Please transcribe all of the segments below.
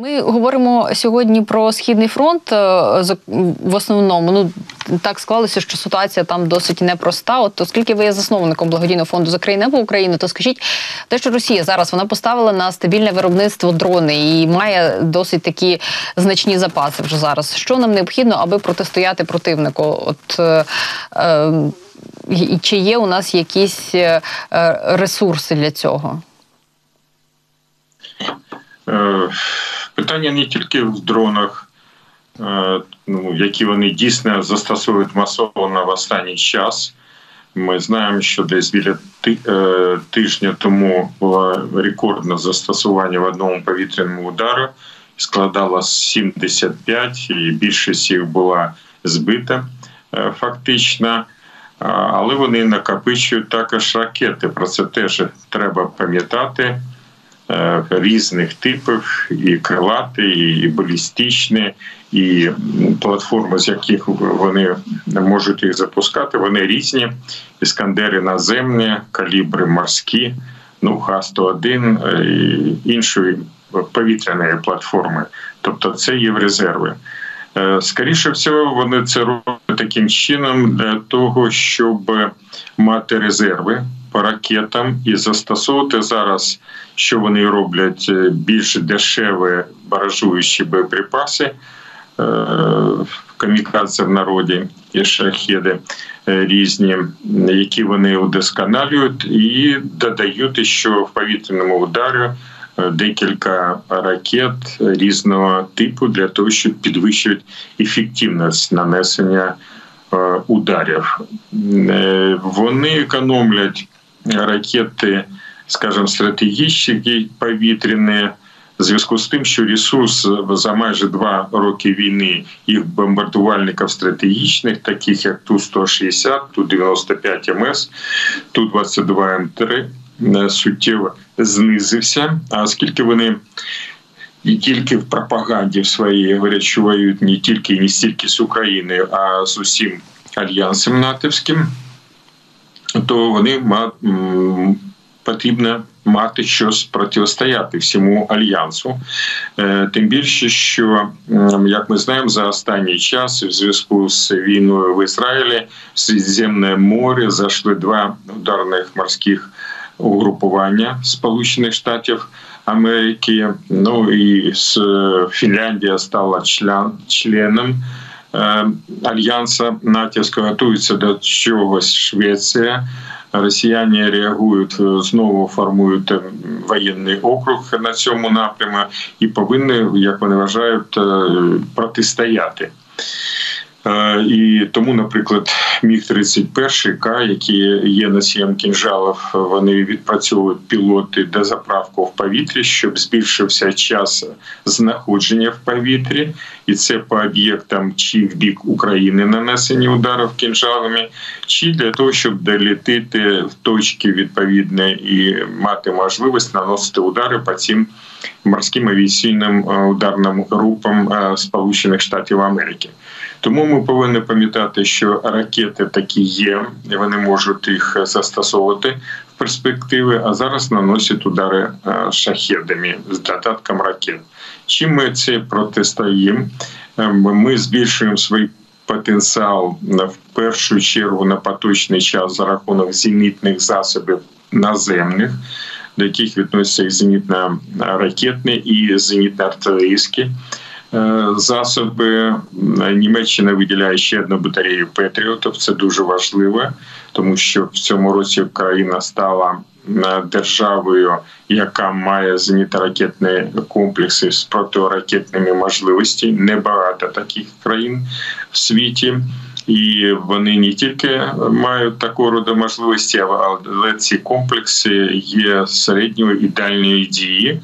Ми говоримо сьогодні про східний фронт е, в основному. Ну так склалося, що ситуація там досить непроста. От оскільки ви є засновником благодійного фонду «Закрий небо України, то скажіть те, що Росія зараз вона поставила на стабільне виробництво дрони і має досить такі значні запаси вже зараз. Що нам необхідно, аби протистояти противнику? От е, е, чи є у нас якісь е, ресурси для цього? Е, питання не тільки в дронах, е, ну, які вони дійсно застосовують масово в останній час. Ми знаємо, що десь біля тижня тому було рекордне застосування в одному повітряному удару, складало 75, і більшість їх була збита фактично але вони накопичують також ракети. Про це теж треба пам'ятати. Е, різних типів, і крилати, і балістичні, і платформи, з яких вони можуть їх запускати, вони різні. Іскандери наземні, калібри морські, ну Х-101 е, і іншої повітряної платформи. Тобто це є в резерви. Е, скоріше всього, вони це роблять таким чином для того, щоб мати резерви по ракетам і застосовувати зараз, що вони роблять е, більш дешеві баражуючі боєприпаси. Е, камікадзе в народі і шахеди різні, які вони удосконалюють і додають, що в повітряному ударі декілька ракет різного типу для того, щоб підвищувати ефективність нанесення е, ударів. Е, вони економлять ракети, скажімо, стратегічні повітряні. В зв'язку з тим, що ресурс за майже два роки війни їх бомбардувальників стратегічних, таких як ту 160 ту 95 МС, ту 22 М3, Е, суттєво знизився. А оскільки вони і тільки в пропаганді в своїй говорять, що воюють не тільки і не стільки з Україною, а з усім альянсом натовським, то вони потрібно мати щось протистояти всьому альянсу. Е, тим більше, що як ми знаємо, за останній час в зв'язку з війною в Ізраїлі в Середземне море зайшли два ударних морських угрупування Сполучених Штатів Америки. Ну і Фінляндія стала член, членом е, альянсу натівського готується до чогось Швеція. Росіяни реагують знову формують воєнний округ на цьому напрямку і повинні, як вони вважають, е, протистояти. Е, і тому, наприклад, міг 31 К, які є носієм кінжалів, вони відпрацьовують пілоти до заправку в повітрі, щоб збільшився час знаходження в повітрі, і це по об'єктам чи в бік України нанесені ударів кінжалами, чи для того, щоб долітити в точки відповідне і мати можливість наносити удари по цим морським авіаційним е, ударним групам е, Сполучених Штатів Америки. Тому ми повинні пам'ятати, що ракети такі є, вони можуть їх застосовувати в перспективи, а зараз наносять удари е, шахедами з додатком ракет. Чим ми це протистоїмо? Ем, ми збільшуємо свій потенціал в першу чергу на поточний час за рахунок зенітних засобів наземних. До яких відносяться і зенітно-ракетні і зенітно-артилерійські Е, засоби. Німеччина виділяє ще одну батарею Петріотів. Це дуже важливо, тому що в цьому році Україна стала е, державою, яка має зенітно-ракетні комплекси з протиракетними можливостями. Небагато таких країн в світі. І вони не тільки мають таку роду можливості, але ці комплекси є середньої і дальньої дії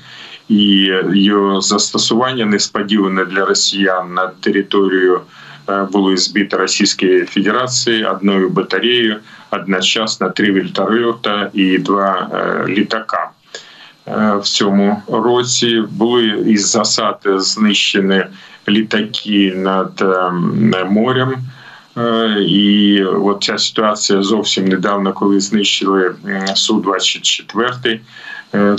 і його застосування несподіване для росіян на територію е, були збиті Російської Федерації одною батареєю, одночасно три вертольота і два е, літака. Е, в цьому році були із засад знищені літаки над морем. І от ця ситуація зовсім недавно, коли знищили су 24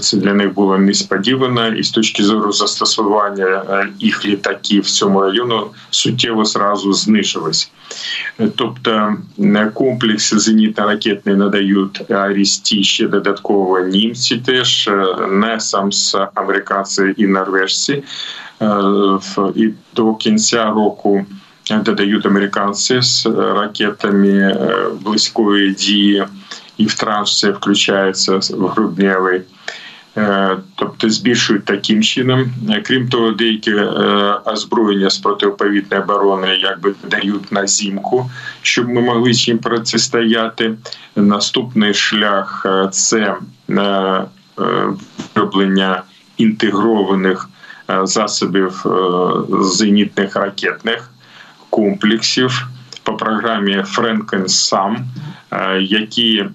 це для них було несподівано, і з точки зору застосування їх літаків в цьому району суттєво зразу знижились. Тобто комплекс зенітно-ракетний надають Арісті ще додатково німці, теж не сам з американці і норвежці. І до кінця року додають американці з ракетами близької дії, і в транш це включається в грудневий. Тобто збільшують таким чином. Крім того, деякі озброєння з протиповітної оборони якби дають на зімку, щоб ми могли чим протистояти. Наступний шлях це вироблення інтегрованих засобів зенітних ракетних комплексів по програмі Френкен Сам, які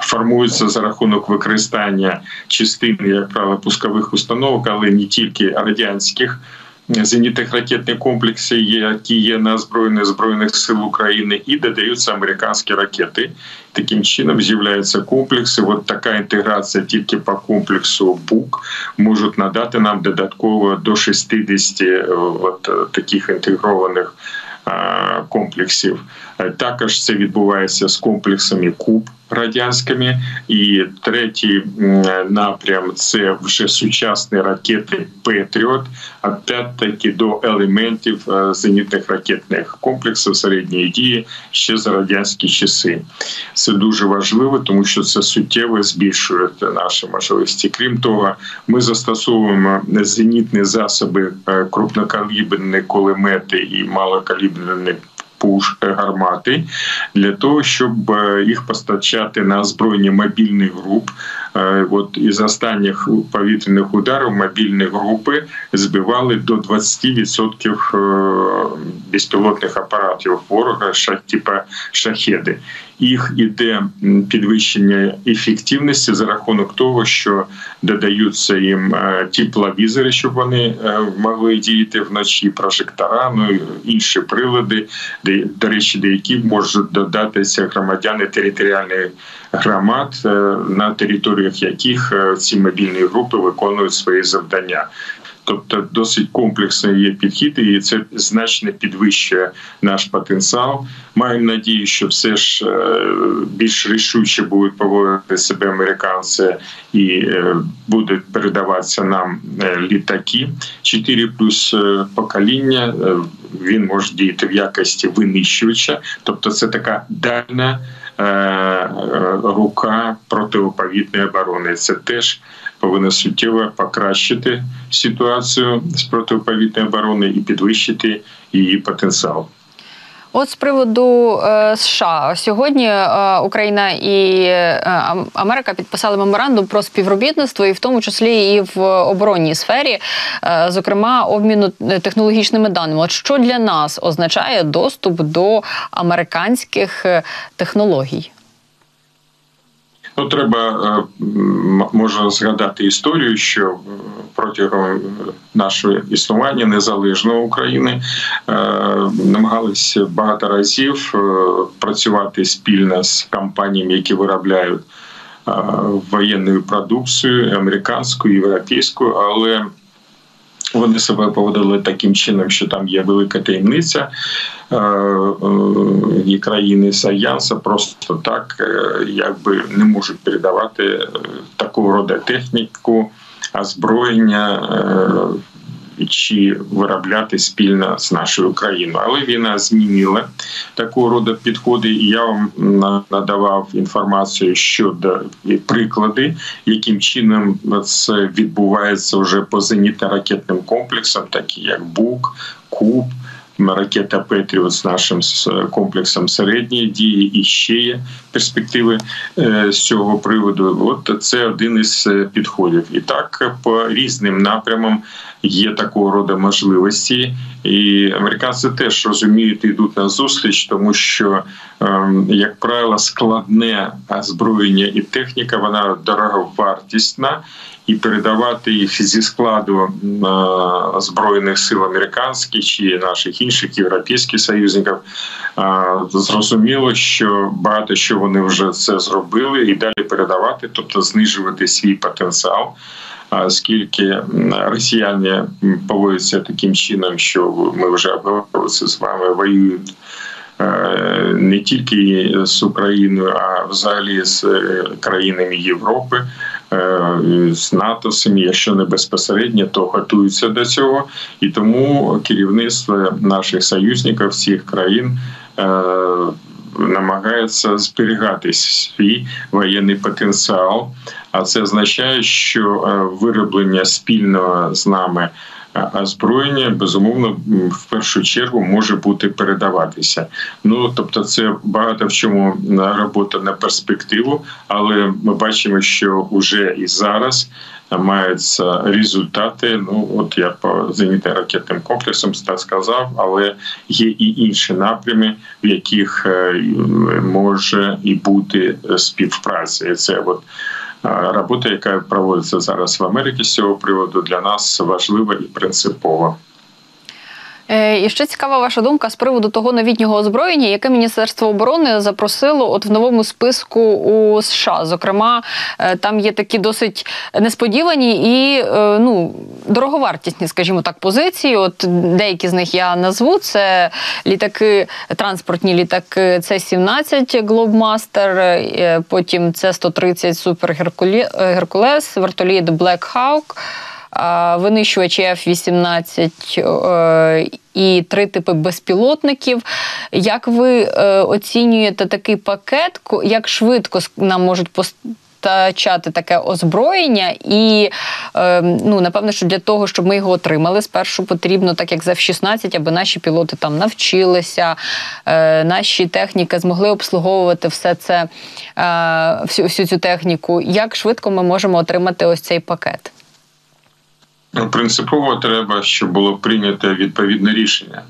формуються за рахунок використання частини, як правило, пускових установок, але не тільки радянських зенітних ракетних комплексів, які є на озброєних збройних сил України, і додаються американські ракети. Таким чином з'являються комплекси. От така інтеграція тільки по комплексу БУК можуть надати нам додатково до 60 от таких інтегрованих комплексів. Також це відбувається з комплексами Куб радянськими, і третій напрям це вже сучасні ракети Петріот, опять-таки до елементів зенітних ракетних комплексів середньої дії ще за радянські часи. Це дуже важливо, тому що це суттєво збільшує наші можливості. Крім того, ми застосовуємо зенітні засоби крупнокаліберні кулемети і малокаліберні пуш гармати для того, щоб їх постачати на збройні мобільних груп. От із останніх повітряних ударів мобільні групи збивали до 20% безпілотних апаратів ворога, типа шахеди. Їх іде підвищення ефективності за рахунок того, що додаються їм тепловізори, щоб вони могли діяти вночі, прожектора, ну інші прилади, де до речі, до яких можуть додатися громадяни територіальних громад, на територіях яких ці мобільні групи виконують свої завдання. Тобто досить комплексний є підхід, і це значно підвищує наш потенціал. Маємо надію, що все ж більш рішуче будуть поводити себе американці і будуть передаватися нам літаки 4 плюс покоління. Він може діяти в якості винищувача, тобто це така дальна рука протиповітної оборони. Це теж повинна суттєво покращити ситуацію з протиповітної оборони і підвищити її потенціал. От з приводу е, США сьогодні е, Україна і е, Америка підписали меморандум про співробітництво, і в тому числі і в оборонній сфері, е, зокрема обміну технологічними даними. От що для нас означає доступ до американських е, технологій? Ну, треба можна згадати історію, що протягом нашого існування незалежної України намагалися багато разів працювати спільно з компаніями, які виробляють воєнну продукцію американську, європейську, але вони себе поводили таким чином, що там є велика таємниця і країни Саянса просто так якби не можуть передавати такого роду техніку, озброєння чи виробляти спільно з нашою країною. Але війна змінила такого роду підходи. І я вам надавав інформацію щодо приклади, яким чином це відбувається вже по зенітно-ракетним комплексам, такі як БУК, КУБ. Ракета Петріот з нашим комплексом середньої дії і ще є перспективи з цього приводу. От це один із підходів, і так по різним напрямам є такого роду можливості, і американці теж розуміють, йдуть на зустріч, тому що, ем, як правило, складне озброєння і техніка вона дороговартісна, і передавати їх зі складу е, збройних сил американських чи наших інших європейських союзників. Е, зрозуміло, що багато що вони вже це зробили, і далі передавати, тобто знижувати свій потенціал оскільки росіяни поводяться таким чином, що ми вже обговорили з вами, воюють. Е, не тільки з Україною, а взагалі з е, країнами Європи, е, з НАТО, самі, якщо не безпосередньо, то готуються до цього, і тому керівництво наших союзників всіх країн намагається зберігати свій воєнний потенціал. А це означає, що е, вироблення спільного з нами е, озброєння безумовно в першу чергу може бути передаватися. Ну тобто, це багато в чому робота на перспективу, але ми бачимо, що вже і зараз маються результати. Ну от я по зенітно-ракетним комплексам так сказав, але є і інші напрями, в яких е, може і бути співпраця. Це от робота, яка проводиться зараз в Америці з цього приводу, для нас важлива і принципова. Е, і ще цікава ваша думка з приводу того новітнього озброєння, яке Міністерство оборони запросило от в новому списку у США. Зокрема, е, там є такі досить несподівані і е, ну дороговартісні, скажімо так, позиції. От деякі з них я назву це літаки, транспортні літаки. С-17 Globemaster, потім С-130 Супер Геркулес, вертоліт Black Hawk, винищувачі F-18 е, і три типи безпілотників. Як ви е, оцінюєте такий пакет? Як швидко нам можуть постачати таке озброєння, і е, ну напевно, що для того, щоб ми його отримали, спершу потрібно, так як за F-16, аби наші пілоти там навчилися, наші техніки змогли обслуговувати все це, всю, всю цю техніку. Як швидко ми можемо отримати ось цей пакет? Ну, принципово треба, щоб було прийнято відповідне рішення,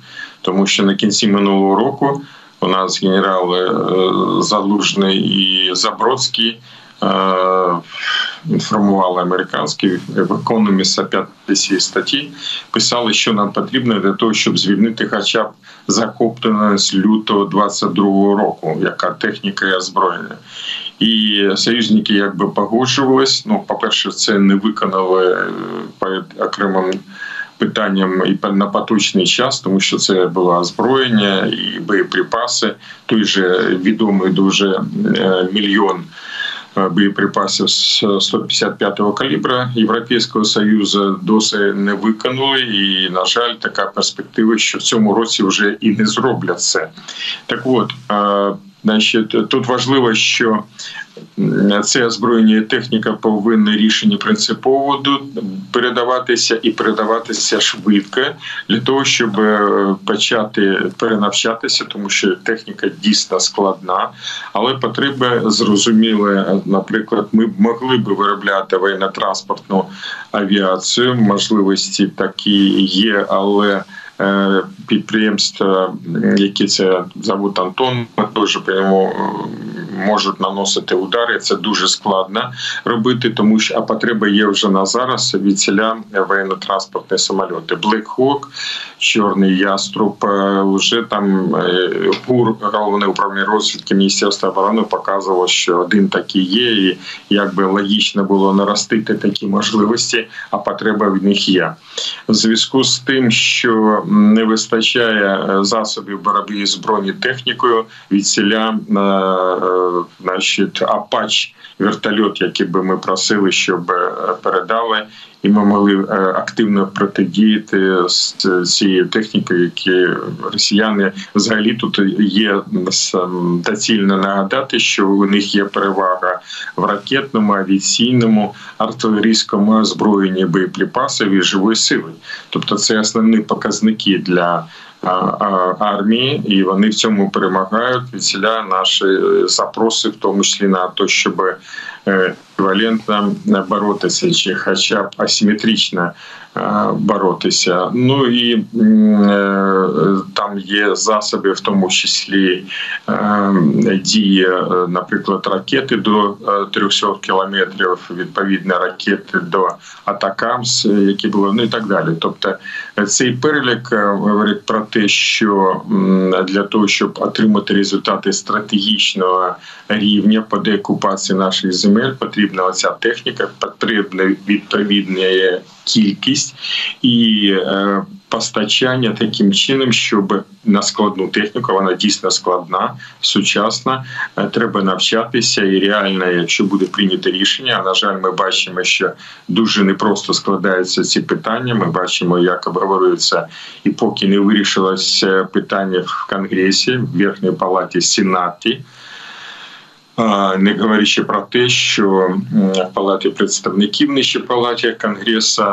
тому що на кінці минулого року у нас генерали е, Залужний і Забродський е, інформували американські в економіса 50 статті, писали, що нам потрібно для того, щоб звільнити, хоча б захоплене з лютого 22-го року, яка техніка і озброєння. І союзники якби погоджувались. Ну, по перше, це не виконали е, по окремим питанням і на поточний час, тому що це було озброєння і боєприпаси. Той же відомий дуже е, мільйон. Е, боєприпасів з 155-го калібра Європейського союзу досі не виконали, і на жаль, така перспектива, що в цьому році вже і не зроблять це. Так, от Значить, тут важливо, що це озброєння техніка повинна рішення принципово передаватися і передаватися швидко для того, щоб е, почати перенавчатися, тому що техніка дійсно складна, але потреби зрозуміли. Наприклад, ми могли би виробляти воєнно-транспортну авіацію. Можливості такі є, але Е, підприємства, які це завод Антон, теж по ньому е, можуть наносити удари. Це дуже складно робити, тому що а потреба є вже на зараз від селя воєнно-транспортні самоліти. Black чорний яструб. Е, вже там ГУР, головне управління розвідки Міністерства оборони показувало, що один такий є, і якби логічно було наростити такі можливості, а потреба в них є. В зв'язку з тим, що не вистачає е, засобів боротьби з бронетехнікою від селя е, е, значить, Апач вертольот, який би ми просили, щоб передали, і ми могли активно протидіяти з цією технікою, які росіяни взагалі тут є доцільно нагадати, що у них є перевага в ракетному, авіаційному, артилерійському озброєнні боєприпасів і живої сили. Тобто, це основні показники для армії, і вони в цьому перемагають. Відсіля наші запроси, в тому числі на те, щоб еквівалентно боротися, чи хоча б асиметрично боротися. Ну і там є засоби, в тому числі дії, наприклад, ракети до 300 кілометрів, відповідно ракети до Атакамс, які були ну і так далі. Тобто цей перелік говорить про те, що для того, щоб отримати результати стратегічного рівня по деокупації наших земель, потрібна оця техніка, потрібна відповідна кількість і е, постачання таким чином, щоб на складну техніку вона дійсно складна, сучасна. Е, треба навчатися, і реально, якщо буде прийнято рішення, на жаль, ми бачимо, що дуже непросто складаються ці питання. Ми бачимо, як обговорюється, і поки не вирішилося питання в Конгресі, в Верхній палаті Сенаті не говорячи про те, що в палаті представників нижчій палаті Конгресу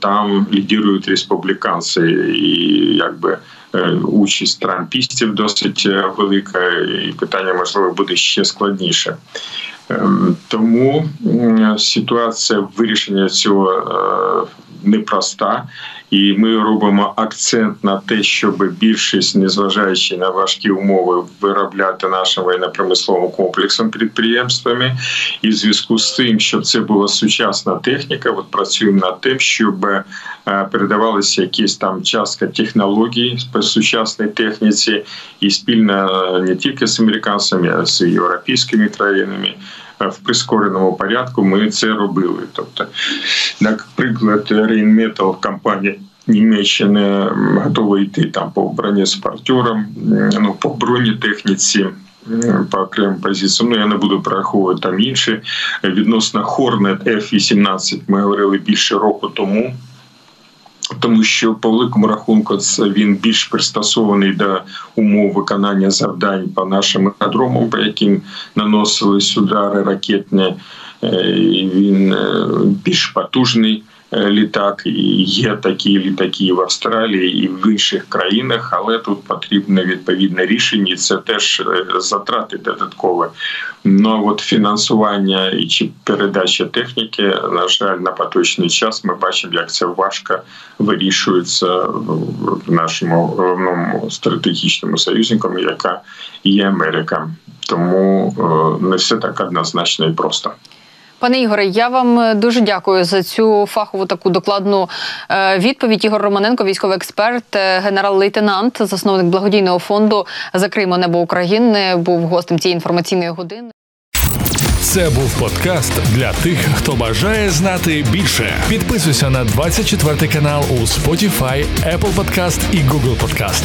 там лідірують республіканці, і якби е, участь трампістів досить е, велика, і питання можливо буде ще складніше. Ем, тому ситуація вирішення цього е, непроста, і ми робимо акцент на те, щоб більшість, незважаючи на важкі умови, виробляти нашим воєнно-промисловим комплексом підприємствами. І в зв'язку з тим, щоб це була сучасна техніка, от працюємо над тим, щоб е, передавалися якісь там частка технологій по сучасній техніці, і спільно е, не тільки з американцями, а з європейськими країнами. Е, в прискореному порядку ми це робили. Тобто, наприклад, Rheinmetall компанія. Німеччини готова йти там по бронеспортерам, ну по бронетехніці, по окремим позиціям. Ну я не буду прораховувати там інші відносно Hornet F-18 Ми говорили більше року тому тому що по великому рахунку це він більш пристосований до умов виконання завдань по нашим аеродромам, по яким наносились удари ракетні. Е, він е, більш потужний. Е, літак. Є такі літаки в Австралії і в інших країнах, але тут потрібне відповідне рішення. Це теж е, затрати додаткові. Ну от фінансування і чи передача техніки, на жаль, на поточний час ми бачимо, як це важко вирішується в нашому головному стратегічному союзнику, яка є Америка. Тому е, не все так однозначно і просто. Пане Ігоре, я вам е, дуже дякую за цю фахову таку докладну е, відповідь. Ігор Романенко, військовий експерт, е, генерал-лейтенант, засновник благодійного фонду Закримо небо України, був гостем цієї інформаційної години. Це був подкаст для тих, хто бажає знати більше. Підписуйся на 24 канал у Spotify, Apple Podcast і Google Podcast.